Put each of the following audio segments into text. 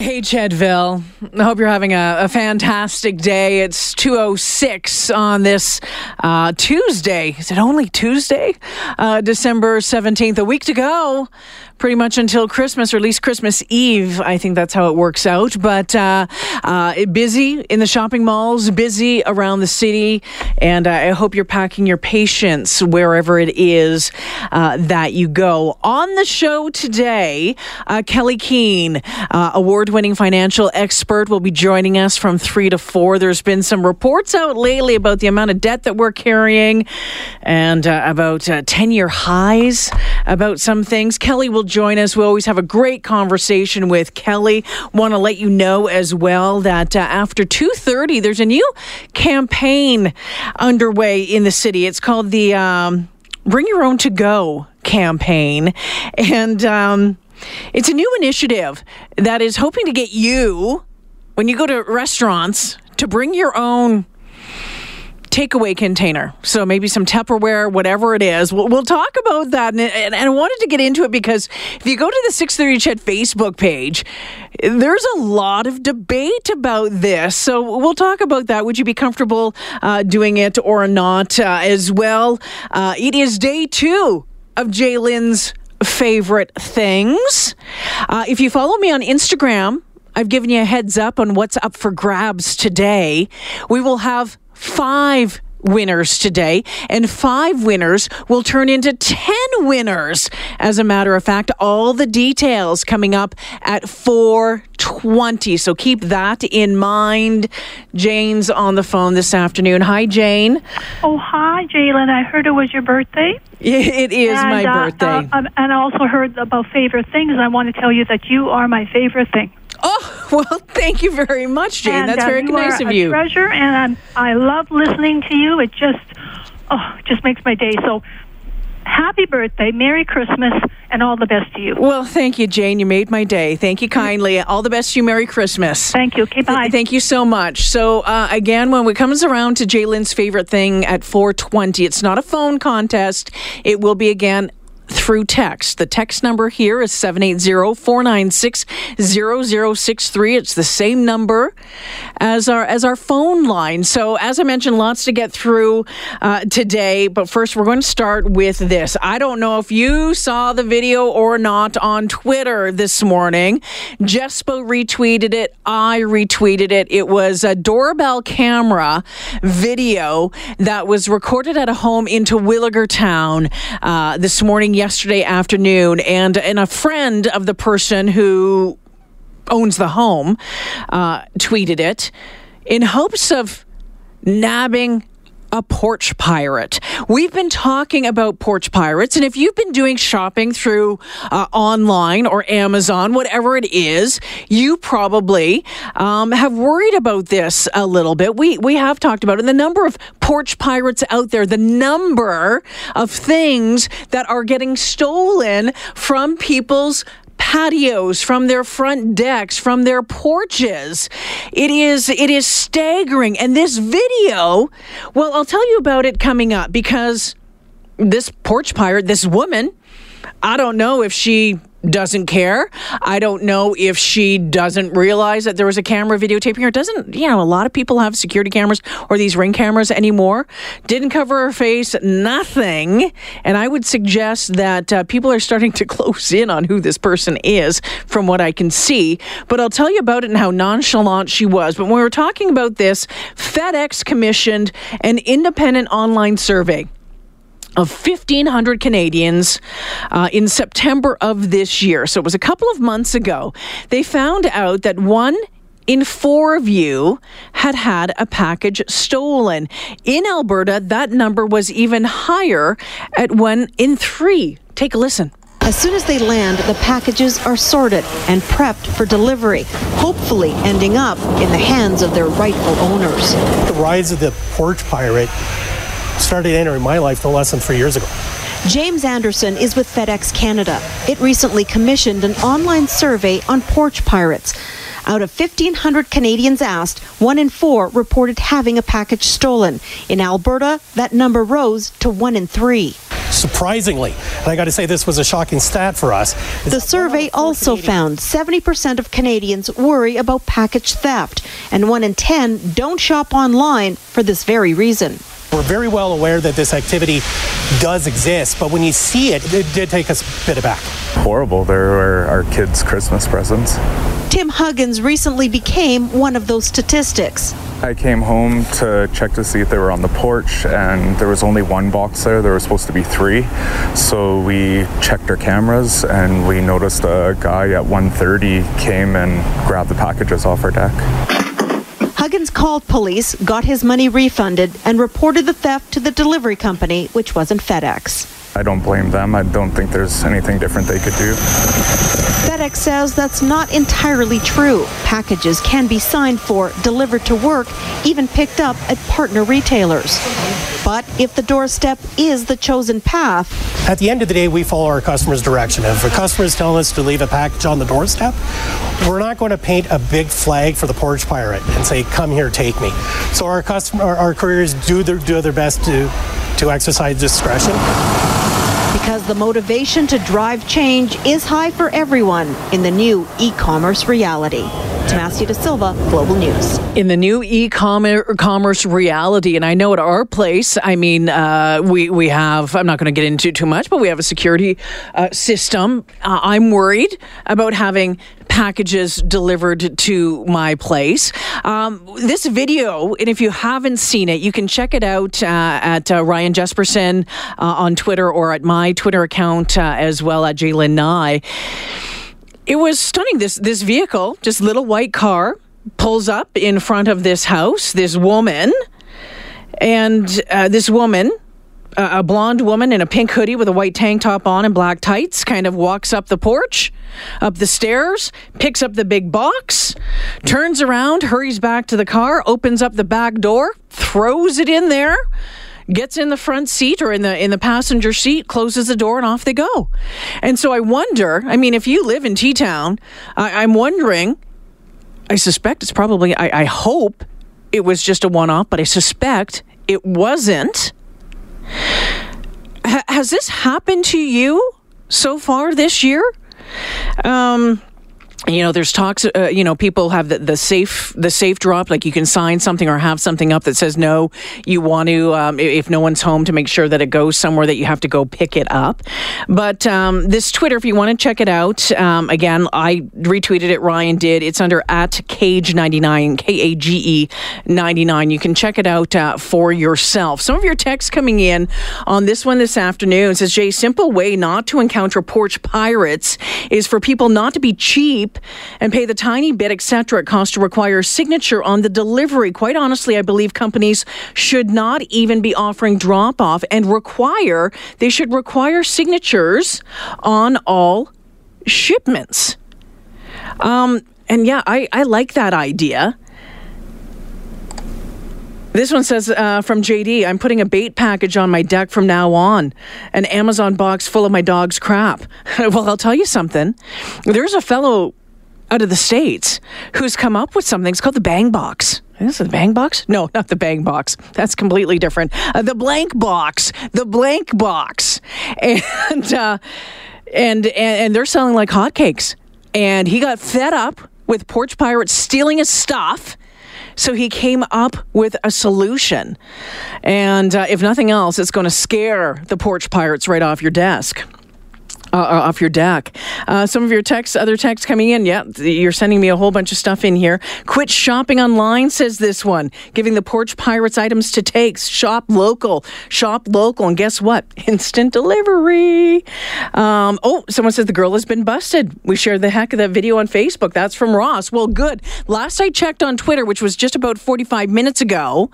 Hey, Chedville. I hope you're having a, a fantastic day. It's 2.06 on this uh, Tuesday. Is it only Tuesday? Uh, December 17th. A week to go pretty much until Christmas, or at least Christmas Eve. I think that's how it works out. But uh, uh, busy in the shopping malls, busy around the city, and I hope you're packing your patience wherever it is uh, that you go. On the show today, uh, Kelley Keehn, award winning financial expert, will be joining us from 3 to 4. There's been some reports out lately about the amount of debt that we're carrying and about 10 year highs about some things. Kelly will join us. We always have a great conversation with Kelly. Want to let you know as well that uh, after 2:30 there's a new campaign underway in the city. It's called the um, Bring Your Own to Go campaign. And um, it's a new initiative that is hoping to get you when you go to restaurants to bring your own takeaway container. So maybe some Tupperware, whatever it is. We'll, we'll talk about that. And, and, and, I wanted to get into it because if you go to the 630 Ched Facebook page, there's a lot of debate about this. So we'll talk about that. Would you be comfortable uh, doing it or not uh, as well? Uh, it is day two of Jaylen's favorite things. Uh, if you follow me on Instagram, I've given you a heads up on what's up for grabs today. We will have five winners today, and five winners will turn into 10 winners. As a matter of fact, all the details coming up at 420. So keep that in mind. Jane's on the phone this afternoon. Hi, Jane. Oh, hi, Jalen. I heard it was your birthday. It is and, my uh, birthday. Uh, um, and I also heard about favorite things. I want to tell you that you are my favorite thing. Oh, well, thank you very much, Jane. And, That's uh, very nice of you. treasure, and I'm, I love listening to you. It just, oh, just makes my day. So, happy birthday, Merry Christmas, and all the best to you. Well, thank you, Jane. You made my day. Thank you kindly. All the best to you. Merry Christmas. Thank you. Okay, bye. Th- thank you so much. So, uh, again, when it comes around to Jalen's favorite thing at 420, it's not a phone contest. It will be, again, through text. The text number here is 780-496-0063. It's the same number as our as our phone line. So as I mentioned, lots to get through uh, today. But first, we're going to start with this. I don't know if you saw the video or not on Twitter this morning. Jespo retweeted it. I retweeted it. It was a doorbell camera video that was recorded at a home in Terwillegar Town uh, this morning yesterday afternoon, and and a friend of the person who owns the home uh, tweeted it. In hopes of nabbing a porch pirate. We've been talking about porch pirates, and if you've been doing shopping through uh, online or Amazon, whatever it is, you probably um, have worried about this a little bit. We we have talked about it. The number of porch pirates out there, the number of things that are getting stolen from people's patios, from their front decks, from their porches. It is it is staggering. And this video, well, I'll tell you about it coming up because this porch pirate, this woman, I don't know if she doesn't care. I don't know if she doesn't realize that there was a camera videotaping her. Doesn't, you know, a lot of people have security cameras or these ring cameras anymore. Didn't cover her face, nothing. And I would suggest that uh, people are starting to close in on who this person is from what I can see. But I'll tell you about it and how nonchalant she was. But when we were talking about this, FedEx commissioned an independent online survey of 1,500 Canadians uh, in September of this year. So it was a couple of months ago. They found out that one in four of you had had a package stolen. In Alberta, that number was even higher at one in three. Take a listen. As soon as they land, the packages are sorted and prepped for delivery, hopefully ending up in the hands of their rightful owners. The rise of the porch pirate started entering my life no less than three years ago. James Anderson is with FedEx Canada. It recently commissioned an online survey on porch pirates. Out of 1,500 Canadians asked, one in four reported having a package stolen. In Alberta, that number rose to one in three. surprisingly. And I got to say, this was a shocking stat for us. The survey also found 70% of Canadians worry about package theft, and 1 in 10 don't shop online for this very reason. We're very well aware that this activity does exist, but when you see it, it did take us a bit aback. Horrible. There were our kids' Christmas presents. Tim Huggins recently became one of those statistics. I came home to check to see if they were on the porch, and there was only one box there. There were supposed to be three, so we checked our cameras, and we noticed a guy at 1:30 came and grabbed the packages off our deck. Huggins called police, got his money refunded, and reported the theft to the delivery company, which wasn't FedEx. I don't blame them. I don't think there's anything different they could do. FedEx says that's not entirely true. Packages can be signed for, delivered to work, even picked up at partner retailers. But if the doorstep is the chosen path, At the end of the day, we follow our customer's direction. If a customer is telling us to leave a package on the doorstep, we're not going to paint a big flag for the porch pirate and say, "Come here, take me." So our customer, our, our couriers do their do their best to to exercise discretion. Because the motivation to drive change is high for everyone in the new e-commerce reality. Tomasia DaSilva, Global News. in the new e-commerce reality and i know at our place i mean uh, we, we have i'm not going to get into too much but we have a security uh, system uh, i'm worried about having packages delivered to my place um, this video and if you haven't seen it you can check it out uh, at uh, ryan jespersen uh, on twitter or at my twitter account uh, as well at jalen nye it was stunning. This this vehicle, just little white car, pulls up in front of this house. This woman, and uh, this woman, a, blonde woman in a pink hoodie with a white tank top on and black tights, kind of walks up the porch, up the stairs, picks up the big box, turns around, hurries back to the car, opens up the back door, throws it in there gets in the front seat or in the in the passenger seat, closes the door, and off they go. And so I wonder. I mean, if you live in T Town, I'm wondering. I suspect it's probably. I, I hope it was just a one-off, but I suspect it wasn't. Ha- has this happened to you so far this year? Um, you know there's talks uh, you know people have the, the safe the safe drop like you can sign something or have something up that says no you want to um, if no one's home to make sure that it goes somewhere that you have to go pick it up. But um, this twitter if you want to check it out um, again i retweeted it ryan did. It's under at cage 99 k-a-g-e 99 you can check it out uh, for yourself. Some of your texts coming in on this one this afternoon. Says jay simple way not to encounter porch pirates is for people not to be cheap and pay the tiny bit, etc. It costs to require a signature on the delivery. Quite honestly, I believe companies should not even be offering drop off and require, they should require signatures on all shipments. Um, and yeah, I, I like that idea. This one says uh, from JD, I'm putting a bait package on my deck from now on. An Amazon box full of my dog's crap. well, I'll tell you something. There's a fellow out of the States who's come up with something. It's called the Bang Box. Is it the Bang Box? No, not the Bang Box. That's completely different. Uh, the Blank Box. The Blank Box. And, uh, and, and, and they're selling like hotcakes. And he got fed up with Porch Pirates stealing his stuff. So he came up with a solution. And uh, if nothing else, it's going to scare the porch pirates right off your desk. Uh, uh, off your deck. Uh, some of your texts, other texts coming in. Yeah, you're sending me a whole bunch of stuff in here. Quit shopping online, says this one. Giving the porch pirates items to take. Shop local. Shop local. And guess what? Instant delivery. Um, oh, someone says the girl has been busted. We shared the heck of that video on Facebook. That's from Ross. Well, good. Last I checked on Twitter, which was just about 45 minutes ago,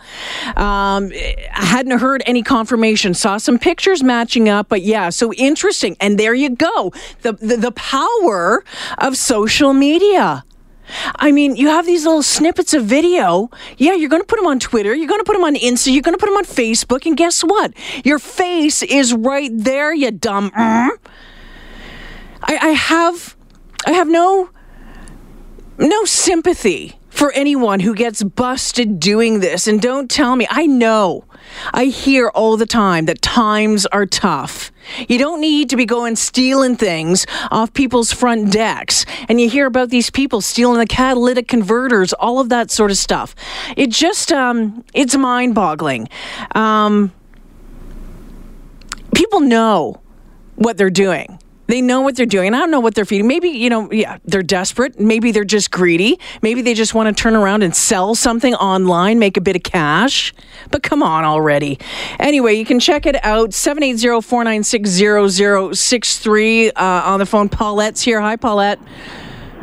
um, I hadn't heard any confirmation. Saw some pictures matching up, but yeah, so interesting. And there you go. The, the, the power of social media. I mean, you have these little snippets of video. Yeah, you're going to put them on Twitter. You're going to put them on Insta. You're going to put them on Facebook. And guess what? Your face is right there, you dumb. Uh. I, I have, I have no, no sympathy for anyone who gets busted doing this. And don't tell me, I know I hear all the time that times are tough. You don't need to be going stealing things off people's front decks. And you hear about these people stealing the catalytic converters, all of that sort of stuff. It just, um, it's mind boggling. Um, people know what they're doing. They know what they're doing. I don't know what they're feeding. Maybe, you know, yeah, they're desperate. Maybe they're just greedy. Maybe they just want to turn around and sell something online, make a bit of cash. But come on already. Anyway, you can check it out 780 496 0063 uh, on the phone. Paulette's here. Hi, Paulette.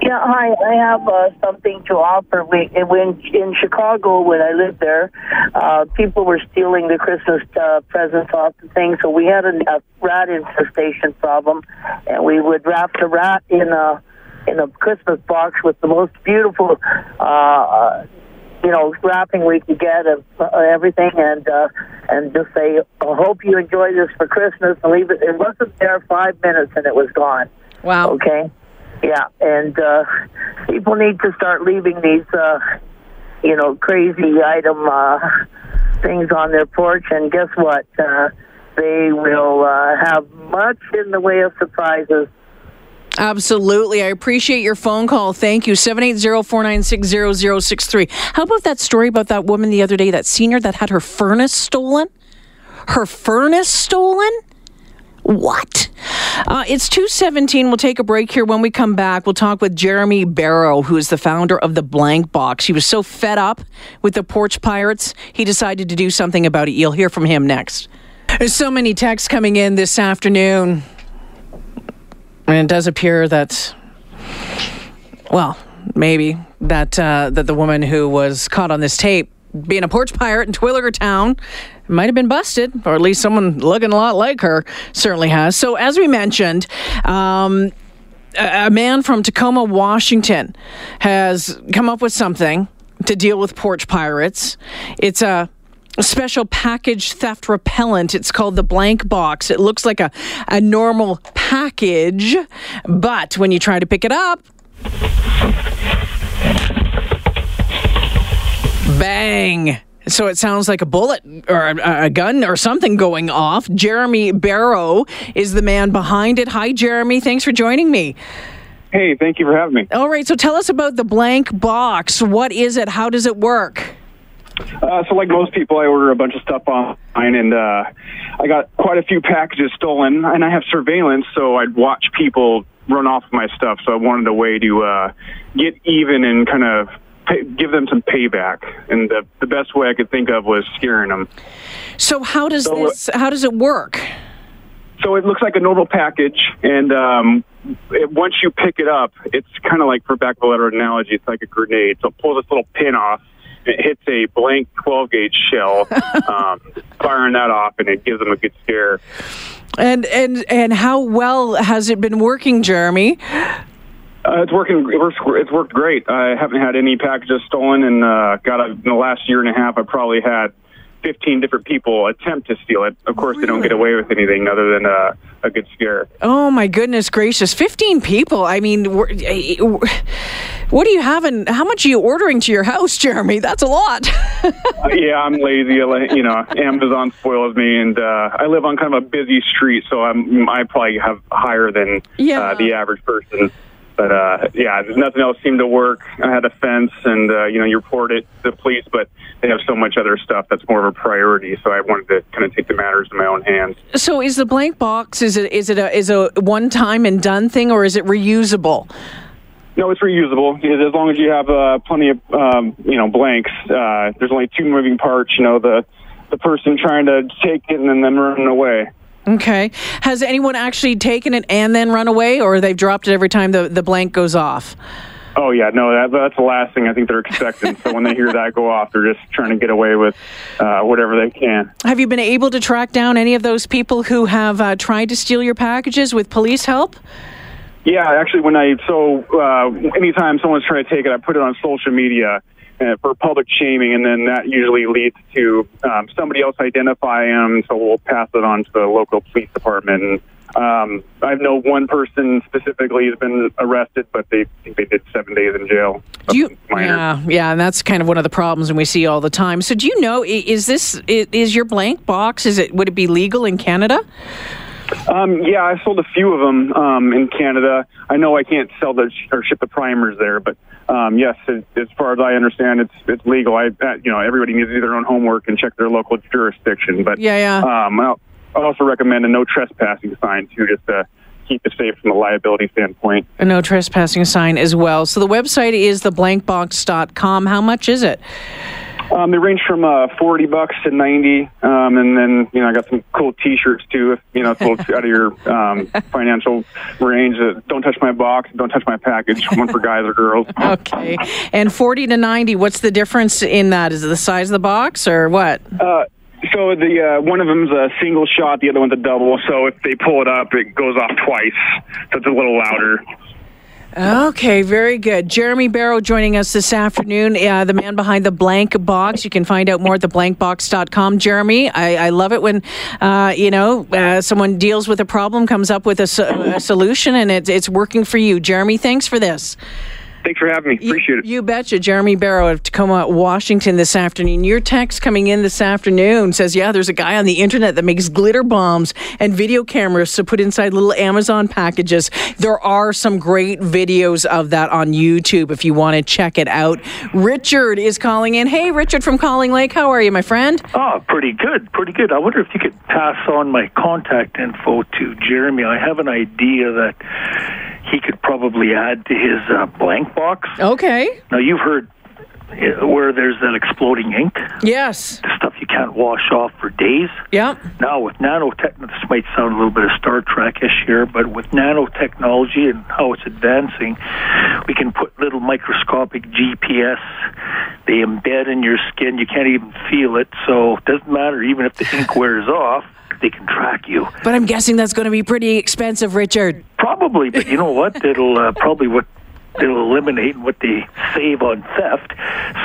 Yeah, hi. I have uh, something to offer. We when in Chicago when I lived there, uh, people were stealing the Christmas uh, presents off the thing. So we had a, a rat infestation problem, and we would wrap the rat in a in a Christmas box with the most beautiful. Uh, you know, wrapping we could get of uh, everything, and uh, and just say, "I hope you enjoy this for Christmas," and leave it. It wasn't there five minutes, and it was gone. Wow. Okay. Yeah, and uh, people need to start leaving these, uh, you know, crazy item uh, things on their porch, and guess what? Uh, they will uh, have much in the way of surprises. Absolutely. I appreciate your phone call. Thank you. 780-496-0063. How about that story about that woman the other day, that senior that had her furnace stolen? Her furnace stolen? What? Uh, it's 217. We'll take a break here. When we come back, we'll talk with Jeremy Barrow, who is the founder of the Blank Box. He was so fed up with the porch pirates, he decided to do something about it. You'll hear from him next. There's so many texts coming in this afternoon. And it does appear that, well, maybe that uh, that the woman who was caught on this tape being a porch pirate in Terwillegar Town might have been busted, or at least someone looking a lot like her certainly has. So, as we mentioned, um, a, a man from Tacoma, Washington, has come up with something to deal with porch pirates. It's a special package theft repellent. It's called the blank box. It looks like a, a normal package, but when you try to pick it up, bang. So it sounds like a bullet or a, a, gun or something going off. Jeremy Barrow is the man behind it. Hi, Jeremy. Thanks for joining me. Hey, thank you for having me. All right. So tell us about the blank box. What is it? How does it work? Uh, so, like most people, I order a bunch of stuff online, and uh, I got quite a few packages stolen. And I have surveillance, so I'd watch people run off my stuff. So I wanted a way to uh, get even and kind of pay, give them some payback. And the, the best way I could think of was scaring them. So how does So, uh, this? How does it work? So it looks like a normal package, and um, it, once you pick it up, it's kind of like, for back of a letter analogy, it's like a grenade. So it pulls this little pin off, it hits a blank 12 gauge shell, um, firing that off, and it gives them a good scare. And and and how well has it been working, Jeremy? Uh, it's working. It works, it's worked great. I haven't had any packages stolen, and uh, got in the last year and a half, I probably had 15 different people attempt to steal it. Of course, they don't get away with anything other than uh, a good scare. Oh my goodness gracious! Fifteen people. I mean, eh, what do you have? And how much are you ordering to your house, Jeremy? That's a lot. Uh, yeah, I'm lazy. You know, Amazon spoils me, and uh, I live on kind of a busy street, so I'm I probably have higher than Yeah. uh, the average person. But uh, yeah, nothing else seemed to work. I had a fence, and uh, you know, you report it to the police, but they have so much other stuff that's more of a priority. So I wanted to kind of take the matters in my own hands. so, is the blank box? Is it is it a is a one time and done thing, or is it reusable? No, it's reusable as long as you have uh, plenty of um, you know blanks. Uh, there's only two moving parts. You know the the person trying to take it and then them running away. Okay. Has anyone actually taken it and then run away, or they've dropped it every time the the blank goes off? Oh yeah, no, that, that's the last thing I think they're expecting. so when they hear that go off, they're just trying to get away with uh, whatever they can. Have you been able to track down any of those people who have uh, tried to steal your packages with police help? Yeah, actually, when I so uh, anytime someone's trying to take it, I put it on social media for public shaming, and then that usually leads to um, somebody else identifying them. So we'll pass it on to the local police department, and Um, I know one person specifically has been arrested, but they they did seven days in jail. Do you? Yeah, yeah, and that's kind of one of the problems, and we see all the time. So, do you know? Is this is your blank box? Is it would it be legal in Canada? Um, yeah, I sold a few of them um, in Canada. I know I can't sell the or ship the primers there, but um, yes, as, as far as I understand, it's it's legal. I uh, you know everybody needs to do their own homework and check their local jurisdiction. But Yeah, yeah. Um, I'll, I also recommend a no trespassing sign too, just to keep it safe from a liability standpoint. A no trespassing sign as well. So the website is theblankbox.com. How much is it? Um, they range from uh, forty bucks to ninety, um, and then you know I got some cool T-shirts too. If you know it's a little out of your um, financial range, uh, don't touch my box, don't touch my package. One for guys or girls. Okay. And 40 to 90, what's the difference in that? Is it the size of the box or what? Uh, so the uh, one of them's a single shot, the other one's a double. So if they pull it up, it goes off twice, so it's a little louder. Okay, very good. Jeremy Barrow joining us this afternoon, uh, the man behind the blank box. You can find out more at theblankbox.com. Jeremy, I, I love it when, uh, you know, uh, someone deals with a problem, comes up with a, so- a solution, and it's, it's working for you. Jeremy, thanks for this. Thanks for having me. Appreciate it. You betcha. Jeremy Barrow of Tacoma, Washington this afternoon. Your text coming in this afternoon says, yeah, there's a guy on the internet that makes glitter bombs and video cameras to put inside little Amazon packages. There are some great videos of that on YouTube if you want to check it out. Richard is calling in. Hey, Richard from Calling Lake. How are you, my friend? Oh, pretty good, pretty good. I wonder if you could pass on my contact info to Jeremy. I have an idea that he could probably add to his uh, blank box. Okay. Now, you've heard uh, where there's that exploding ink, Yes. the stuff you can't wash off for days. Yep. Now, with nanotech, this might sound a little bit of Star Trek-ish here, but with nanotechnology and how it's advancing, we can put little microscopic GPS. They embed in your skin. You can't even feel it, so it doesn't matter. Even if the ink wears off, they can track you. But I'm guessing that's going to be pretty expensive, Richard. Probably, but you know what? It'll uh, probably what it'll eliminate what they save on theft.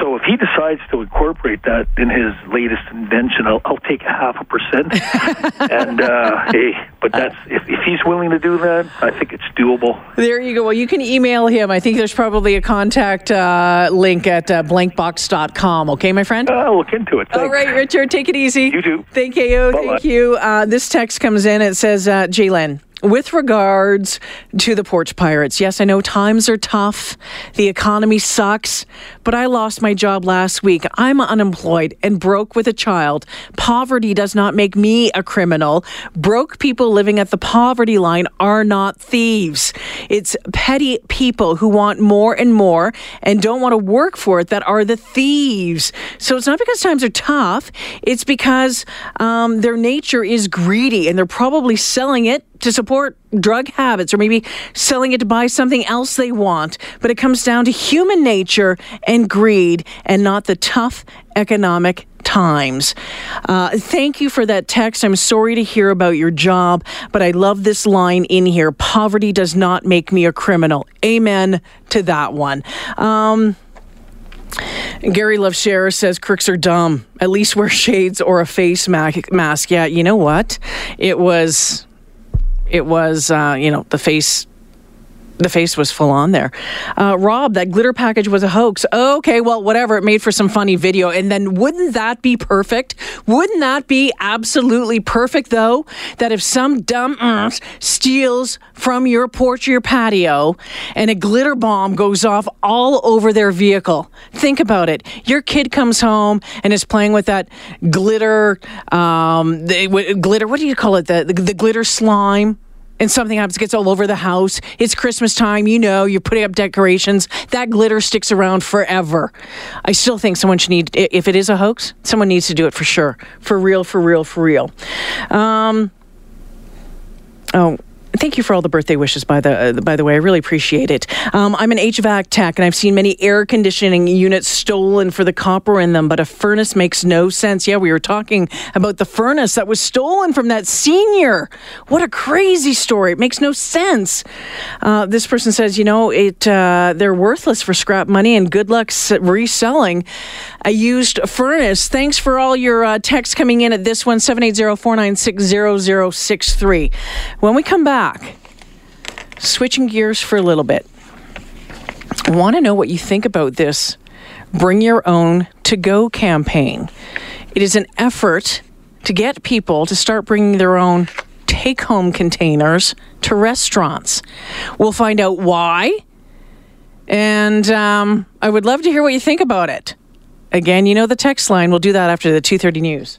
So if he decides to incorporate that in his latest invention, I'll, I'll take a half a percent. and uh, hey, but that's if, if he's willing to do that, I think it's doable. There you go. Well, you can email him. I think there's probably a contact uh, link at uh, blankbox.com. Okay, my friend? I'll look into it. All Thanks. right, Richard, take it easy. You too. Thank you. Bye-bye. Thank you. Uh, this text comes in. It says, uh, Jalen, with regards to the Porch Pirates, yes, I know times are tough. The economy sucks, but I lost my job last week. I'm unemployed and broke with a child. Poverty does not make me a criminal. Broke people living at the poverty line are not thieves. It's petty people who want more and more and don't want to work for it that are the thieves. So it's not because times are tough, it's because um, their nature is greedy and they're probably selling it to support drug habits or maybe selling it to buy something else they want. But it comes down to human nature and greed and not the tough economic times. Uh, thank you for that text. I'm sorry to hear about your job, but I love this line in here poverty does not make me a criminal. Amen to that one. Um, Gary Loveshare says crooks are dumb. At least wear shades or a face mask. Yeah, you know what? It was, it was, uh, you know, the face. The face was full on there. Uh, Rob, that glitter package was a hoax. Okay, well, whatever. It made for some funny video. And then wouldn't that be perfect? Wouldn't that be absolutely perfect, though? That if some dumb ass steals from your porch or your patio and a glitter bomb goes off all over their vehicle, think about it. Your kid comes home and is playing with that glitter, um, the, w- glitter, what do you call it? The, the, the glitter slime and something happens, gets all over the house. It's Christmas time, you know, you're putting up decorations. That glitter sticks around forever. I still think someone should need, if it is a hoax, someone needs to do it for sure. For real, for real, for real. Um, oh, Thank you for all the birthday wishes. By the uh, by the way, I really appreciate it. Um, I'm an HVAC tech, and I've seen many air conditioning units stolen for the copper in them. But a furnace makes no sense. Yeah, we were talking about the furnace that was stolen from that senior. What a crazy story! It makes no sense. Uh, this person says, you know, it uh, they're worthless for scrap money, and good luck reselling a used furnace. Thanks for all your uh, texts coming in at this one 780 496 0063. When we come back back, switching gears for a little bit, I want to know what you think about this Bring Your Own to Go campaign. It is an effort to get people to start bringing their own take home containers to restaurants. We'll find out why. And um, I would love to hear what you think about it. Again, you know the text line. We'll do that after the 2:30 news.